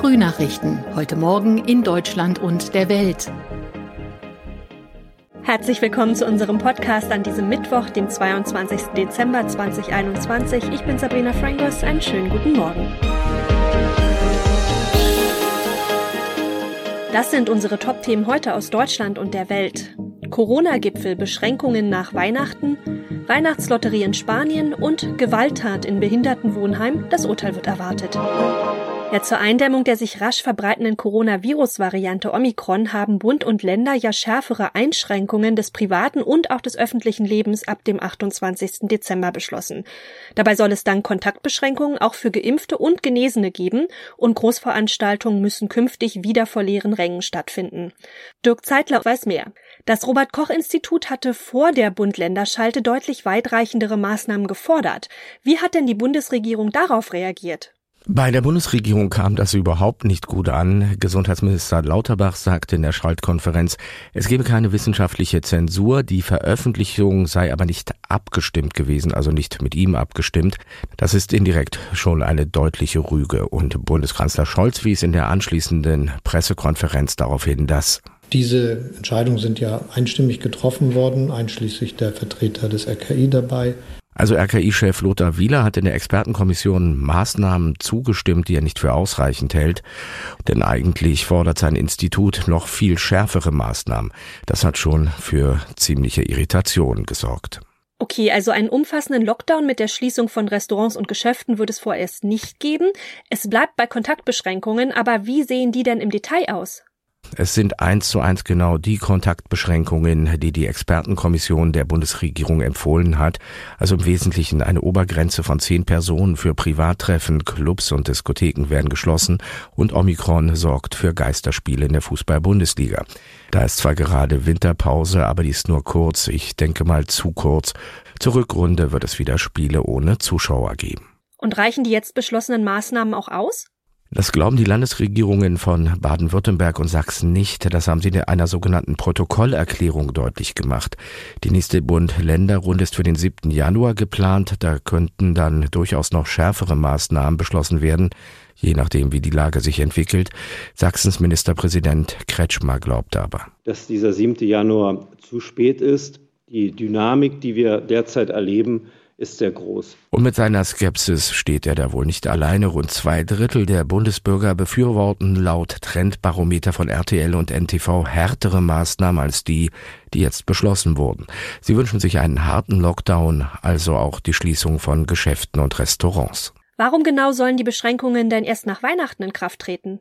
Frühnachrichten. Heute Morgen in Deutschland und der Welt. Herzlich willkommen zu unserem Podcast an diesem Mittwoch, dem 22. Dezember 2021. Ich bin Sabrina Frangos. Einen schönen guten Morgen. Das sind unsere Top-Themen heute aus Deutschland und der Welt. Corona-Gipfel, Beschränkungen nach Weihnachten, Weihnachtslotterie in Spanien und Gewalttat in Behindertenwohnheim. Das Urteil wird erwartet. Ja, zur Eindämmung der sich rasch verbreitenden Coronavirus-Variante Omikron haben Bund und Länder ja schärfere Einschränkungen des privaten und auch des öffentlichen Lebens ab dem 28. Dezember beschlossen. Dabei soll es dann Kontaktbeschränkungen auch für Geimpfte und Genesene geben und Großveranstaltungen müssen künftig wieder vor leeren Rängen stattfinden. Dirk Zeitler weiß mehr. Das Robert Koch Institut hatte vor der Bund-Länder-Schalte deutlich weitreichendere Maßnahmen gefordert. Wie hat denn die Bundesregierung darauf reagiert? Bei der Bundesregierung kam das überhaupt nicht gut an. Gesundheitsminister Lauterbach sagte in der Schaltkonferenz, es gebe keine wissenschaftliche Zensur, die Veröffentlichung sei aber nicht abgestimmt gewesen, also nicht mit ihm abgestimmt. Das ist indirekt schon eine deutliche Rüge. Und Bundeskanzler Scholz wies in der anschließenden Pressekonferenz darauf hin, dass diese Entscheidungen sind ja einstimmig getroffen worden, einschließlich der Vertreter des RKI dabei. Also RKI-Chef Lothar Wieler hat in der Expertenkommission Maßnahmen zugestimmt, die er nicht für ausreichend hält. Denn eigentlich fordert sein Institut noch viel schärfere Maßnahmen. Das hat schon für ziemliche Irritation gesorgt. Okay, also einen umfassenden Lockdown mit der Schließung von Restaurants und Geschäften wird es vorerst nicht geben. Es bleibt bei Kontaktbeschränkungen, aber wie sehen die denn im Detail aus? Es sind eins zu eins genau die Kontaktbeschränkungen, die die Expertenkommission der Bundesregierung empfohlen hat. Also im Wesentlichen eine Obergrenze von zehn Personen für Privattreffen, Clubs und Diskotheken werden geschlossen und Omikron sorgt für Geisterspiele in der Fußball-Bundesliga. Da ist zwar gerade Winterpause, aber die ist nur kurz. Ich denke mal zu kurz. Zur Rückrunde wird es wieder Spiele ohne Zuschauer geben. Und reichen die jetzt beschlossenen Maßnahmen auch aus? Das glauben die Landesregierungen von Baden-Württemberg und Sachsen nicht. Das haben sie in einer sogenannten Protokollerklärung deutlich gemacht. Die nächste Bund-Länder-Runde ist für den 7. Januar geplant. Da könnten dann durchaus noch schärfere Maßnahmen beschlossen werden, je nachdem, wie die Lage sich entwickelt. Sachsens Ministerpräsident Kretschmer glaubt aber. Dass dieser 7. Januar zu spät ist. Die Dynamik, die wir derzeit erleben, ist sehr groß. Und mit seiner Skepsis steht er da wohl nicht alleine. Rund zwei Drittel der Bundesbürger befürworten laut Trendbarometer von RTL und NTV härtere Maßnahmen als die, die jetzt beschlossen wurden. Sie wünschen sich einen harten Lockdown, also auch die Schließung von Geschäften und Restaurants. Warum genau sollen die Beschränkungen denn erst nach Weihnachten in Kraft treten?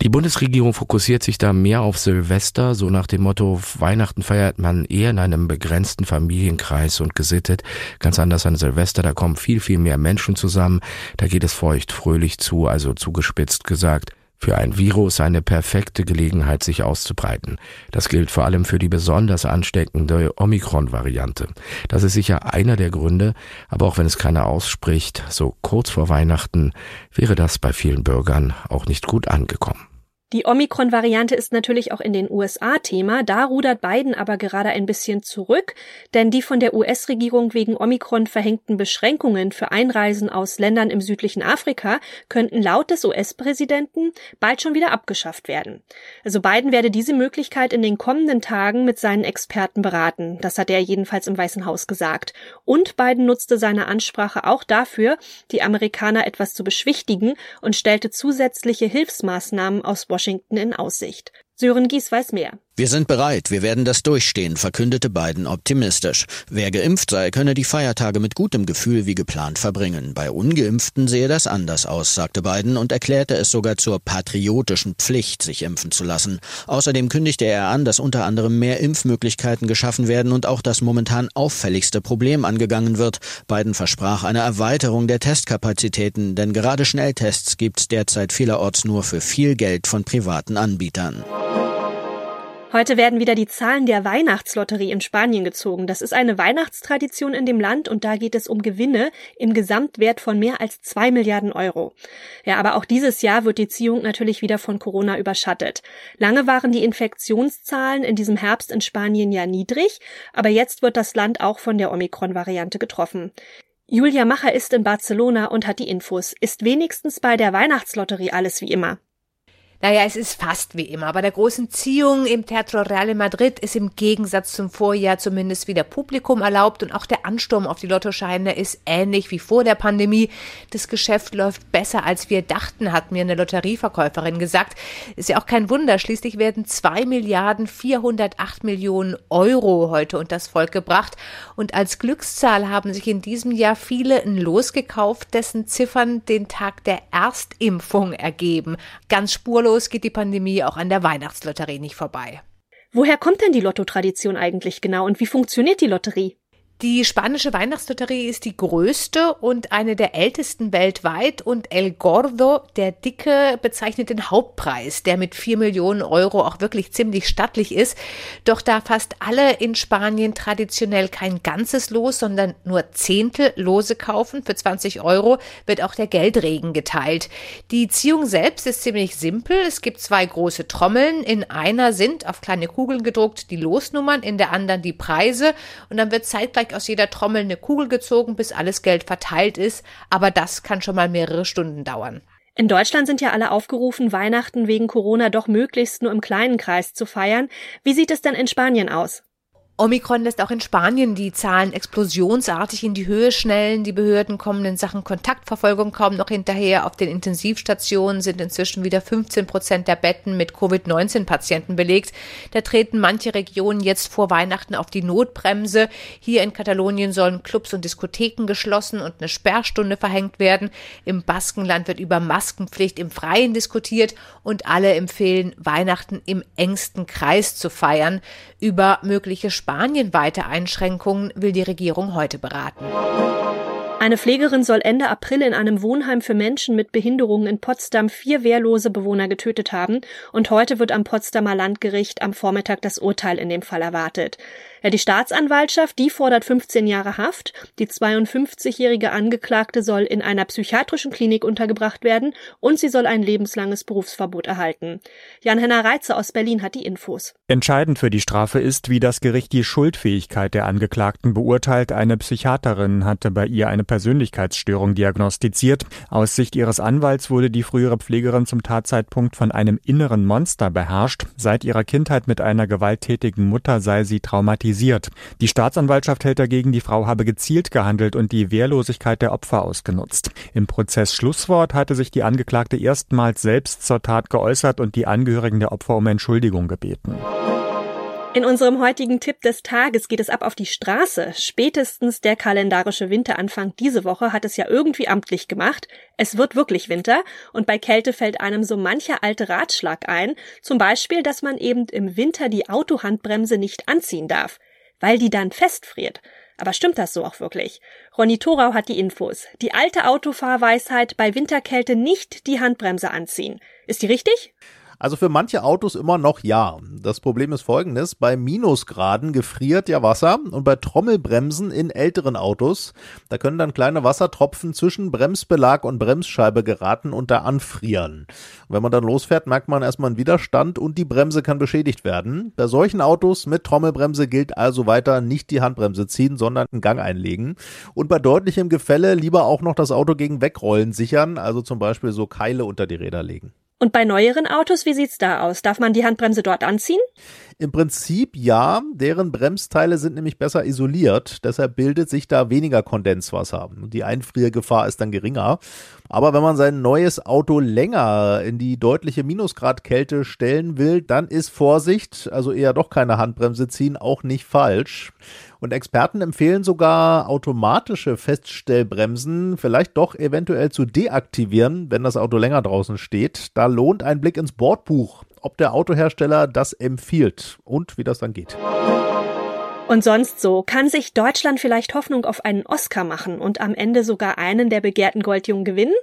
Die Bundesregierung fokussiert sich da mehr auf Silvester, so nach dem Motto, Weihnachten feiert man eher in einem begrenzten Familienkreis und gesittet. Ganz anders an Silvester, da kommen viel, viel mehr Menschen zusammen, da geht es feucht fröhlich zu, also zugespitzt gesagt. Für ein Virus eine perfekte Gelegenheit, sich auszubreiten. Das gilt vor allem für die besonders ansteckende Omikron-Variante. Das ist sicher einer der Gründe, aber auch wenn es keiner ausspricht, so kurz vor Weihnachten wäre das bei vielen Bürgern auch nicht gut angekommen. Die Omikron-Variante ist natürlich auch in den USA Thema. Da rudert Biden aber gerade ein bisschen zurück, denn die von der US-Regierung wegen Omikron verhängten Beschränkungen für Einreisen aus Ländern im südlichen Afrika könnten laut des US-Präsidenten bald schon wieder abgeschafft werden. Also Biden werde diese Möglichkeit in den kommenden Tagen mit seinen Experten beraten. Das hat er jedenfalls im Weißen Haus gesagt. Und Biden nutzte seine Ansprache auch dafür, die Amerikaner etwas zu beschwichtigen und stellte zusätzliche Hilfsmaßnahmen aus in Aussicht. Sören Gies weiß mehr. Wir sind bereit, wir werden das durchstehen, verkündete Biden optimistisch. Wer geimpft sei, könne die Feiertage mit gutem Gefühl wie geplant verbringen. Bei ungeimpften sehe das anders aus, sagte Biden und erklärte es sogar zur patriotischen Pflicht, sich impfen zu lassen. Außerdem kündigte er an, dass unter anderem mehr Impfmöglichkeiten geschaffen werden und auch das momentan auffälligste Problem angegangen wird. Biden versprach eine Erweiterung der Testkapazitäten, denn gerade Schnelltests gibt es derzeit vielerorts nur für viel Geld von privaten Anbietern. Heute werden wieder die Zahlen der Weihnachtslotterie in Spanien gezogen. Das ist eine Weihnachtstradition in dem Land und da geht es um Gewinne im Gesamtwert von mehr als zwei Milliarden Euro. Ja, aber auch dieses Jahr wird die Ziehung natürlich wieder von Corona überschattet. Lange waren die Infektionszahlen in diesem Herbst in Spanien ja niedrig, aber jetzt wird das Land auch von der Omikron-Variante getroffen. Julia Macher ist in Barcelona und hat die Infos. Ist wenigstens bei der Weihnachtslotterie alles wie immer? Naja, es ist fast wie immer. Bei der großen Ziehung im Teatro Real Madrid ist im Gegensatz zum Vorjahr zumindest wieder Publikum erlaubt und auch der Ansturm auf die Lottoscheine ist ähnlich wie vor der Pandemie. Das Geschäft läuft besser als wir dachten, hat mir eine Lotterieverkäuferin gesagt. Ist ja auch kein Wunder. Schließlich werden zwei Milliarden 408 Millionen Euro heute unter das Volk gebracht. Und als Glückszahl haben sich in diesem Jahr viele ein Los gekauft, dessen Ziffern den Tag der Erstimpfung ergeben. Ganz spurlos spurlos geht die Pandemie auch an der Weihnachtslotterie nicht vorbei. Woher kommt denn die Lottotradition eigentlich genau und wie funktioniert die Lotterie? Die spanische Weihnachtslotterie ist die größte und eine der ältesten weltweit und El Gordo, der Dicke, bezeichnet den Hauptpreis, der mit vier Millionen Euro auch wirklich ziemlich stattlich ist. Doch da fast alle in Spanien traditionell kein ganzes Los, sondern nur Zehntel Lose kaufen für 20 Euro, wird auch der Geldregen geteilt. Die Ziehung selbst ist ziemlich simpel. Es gibt zwei große Trommeln. In einer sind auf kleine Kugeln gedruckt die Losnummern, in der anderen die Preise und dann wird zeitgleich Dreieck aus jeder Trommel eine Kugel gezogen, bis alles Geld verteilt ist, aber das kann schon mal mehrere Stunden dauern. In Deutschland sind ja alle aufgerufen, Weihnachten wegen Corona doch möglichst nur im kleinen Kreis zu feiern. Wie sieht es denn in Spanien aus? Omikron lässt auch in Spanien die Zahlen explosionsartig in die Höhe schnellen. Die Behörden kommen in Sachen Kontaktverfolgung kaum noch hinterher. Auf den Intensivstationen sind inzwischen wieder 15 Prozent der Betten mit Covid-19-Patienten belegt. Da treten manche Regionen jetzt vor Weihnachten auf die Notbremse. Hier in Katalonien sollen Clubs und Diskotheken geschlossen und eine Sperrstunde verhängt werden. Im Baskenland wird über Maskenpflicht im Freien diskutiert und alle empfehlen, Weihnachten im engsten Kreis zu feiern. Über mögliche spanienweite Einschränkungen will die Regierung heute beraten. Eine Pflegerin soll Ende April in einem Wohnheim für Menschen mit Behinderungen in Potsdam vier wehrlose Bewohner getötet haben und heute wird am Potsdamer Landgericht am Vormittag das Urteil in dem Fall erwartet. Ja, die Staatsanwaltschaft, die fordert 15 Jahre Haft. Die 52-jährige Angeklagte soll in einer psychiatrischen Klinik untergebracht werden und sie soll ein lebenslanges Berufsverbot erhalten. Jan-Henner Reitze aus Berlin hat die Infos. Entscheidend für die Strafe ist, wie das Gericht die Schuldfähigkeit der Angeklagten beurteilt. Eine Psychiaterin hatte bei ihr eine Persönlichkeitsstörung diagnostiziert. Aus Sicht ihres Anwalts wurde die frühere Pflegerin zum Tatzeitpunkt von einem inneren Monster beherrscht. Seit ihrer Kindheit mit einer gewalttätigen Mutter sei sie traumatisiert. Die Staatsanwaltschaft hält dagegen, die Frau habe gezielt gehandelt und die Wehrlosigkeit der Opfer ausgenutzt. Im Prozess Schlusswort hatte sich die Angeklagte erstmals selbst zur Tat geäußert und die Angehörigen der Opfer um Entschuldigung gebeten. In unserem heutigen Tipp des Tages geht es ab auf die Straße. Spätestens der kalendarische Winteranfang diese Woche hat es ja irgendwie amtlich gemacht. Es wird wirklich Winter und bei Kälte fällt einem so mancher alte Ratschlag ein. Zum Beispiel, dass man eben im Winter die Autohandbremse nicht anziehen darf, weil die dann festfriert. Aber stimmt das so auch wirklich? Ronny Thorau hat die Infos. Die alte Autofahrweisheit bei Winterkälte nicht die Handbremse anziehen. Ist die richtig? Also für manche Autos immer noch ja. Das Problem ist folgendes. Bei Minusgraden gefriert ja Wasser und bei Trommelbremsen in älteren Autos, da können dann kleine Wassertropfen zwischen Bremsbelag und Bremsscheibe geraten und da anfrieren. Und wenn man dann losfährt, merkt man erstmal einen Widerstand und die Bremse kann beschädigt werden. Bei solchen Autos mit Trommelbremse gilt also weiter nicht die Handbremse ziehen, sondern einen Gang einlegen. Und bei deutlichem Gefälle lieber auch noch das Auto gegen Wegrollen sichern, also zum Beispiel so Keile unter die Räder legen. Und bei neueren Autos, wie sieht's da aus? Darf man die Handbremse dort anziehen? Im Prinzip ja, deren Bremsteile sind nämlich besser isoliert, deshalb bildet sich da weniger Kondenswasser. Die Einfriergefahr ist dann geringer. Aber wenn man sein neues Auto länger in die deutliche Minusgradkälte stellen will, dann ist Vorsicht, also eher doch keine Handbremse ziehen, auch nicht falsch. Und Experten empfehlen sogar automatische Feststellbremsen vielleicht doch eventuell zu deaktivieren, wenn das Auto länger draußen steht. Da lohnt ein Blick ins Bordbuch, ob der Autohersteller das empfiehlt und wie das dann geht. Und sonst so, kann sich Deutschland vielleicht Hoffnung auf einen Oscar machen und am Ende sogar einen der begehrten Goldjungen gewinnen?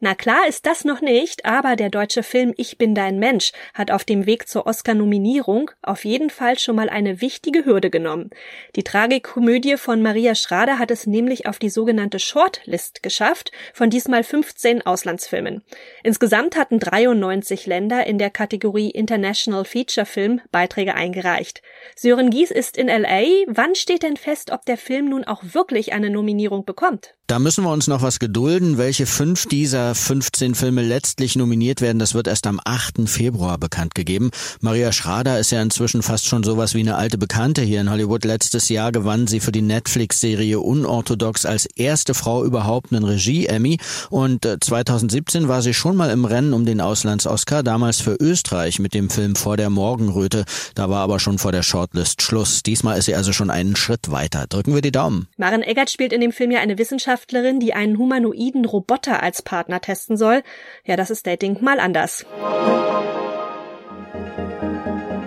Na klar ist das noch nicht, aber der deutsche Film Ich bin dein Mensch hat auf dem Weg zur Oscar-Nominierung auf jeden Fall schon mal eine wichtige Hürde genommen. Die Tragikomödie von Maria Schrader hat es nämlich auf die sogenannte Shortlist geschafft, von diesmal 15 Auslandsfilmen. Insgesamt hatten 93 Länder in der Kategorie International Feature Film Beiträge eingereicht. Sören Gies ist in LA. Wann steht denn fest, ob der Film nun auch wirklich eine Nominierung bekommt? Da müssen wir uns noch was gedulden. Welche fünf dieser 15 Filme letztlich nominiert werden, das wird erst am 8. Februar bekannt gegeben. Maria Schrader ist ja inzwischen fast schon sowas wie eine alte Bekannte hier in Hollywood. Letztes Jahr gewann sie für die Netflix-Serie Unorthodox als erste Frau überhaupt einen Regie-Emmy. Und 2017 äh, war sie schon mal im Rennen um den Auslands-Oscar, damals für Österreich mit dem Film Vor der Morgenröte. Da war aber schon vor der Shortlist Schluss. Diesmal ist sie also schon einen Schritt weiter. Drücken wir die Daumen. Maren Eggert spielt in dem Film ja eine Wissenschaftlerin, Wissenschaftlerin, die einen humanoiden Roboter als Partner testen soll. Ja, das ist Dating mal anders.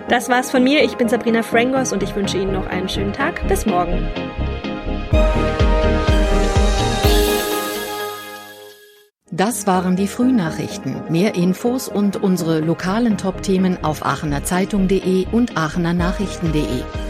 Das war's von mir. Ich bin Sabrina Frangos und ich wünsche Ihnen noch einen schönen Tag. Bis morgen. Das waren die Frühnachrichten. Mehr Infos und unsere lokalen Top-Themen auf aachenerzeitung.de und aachenernachrichten.de.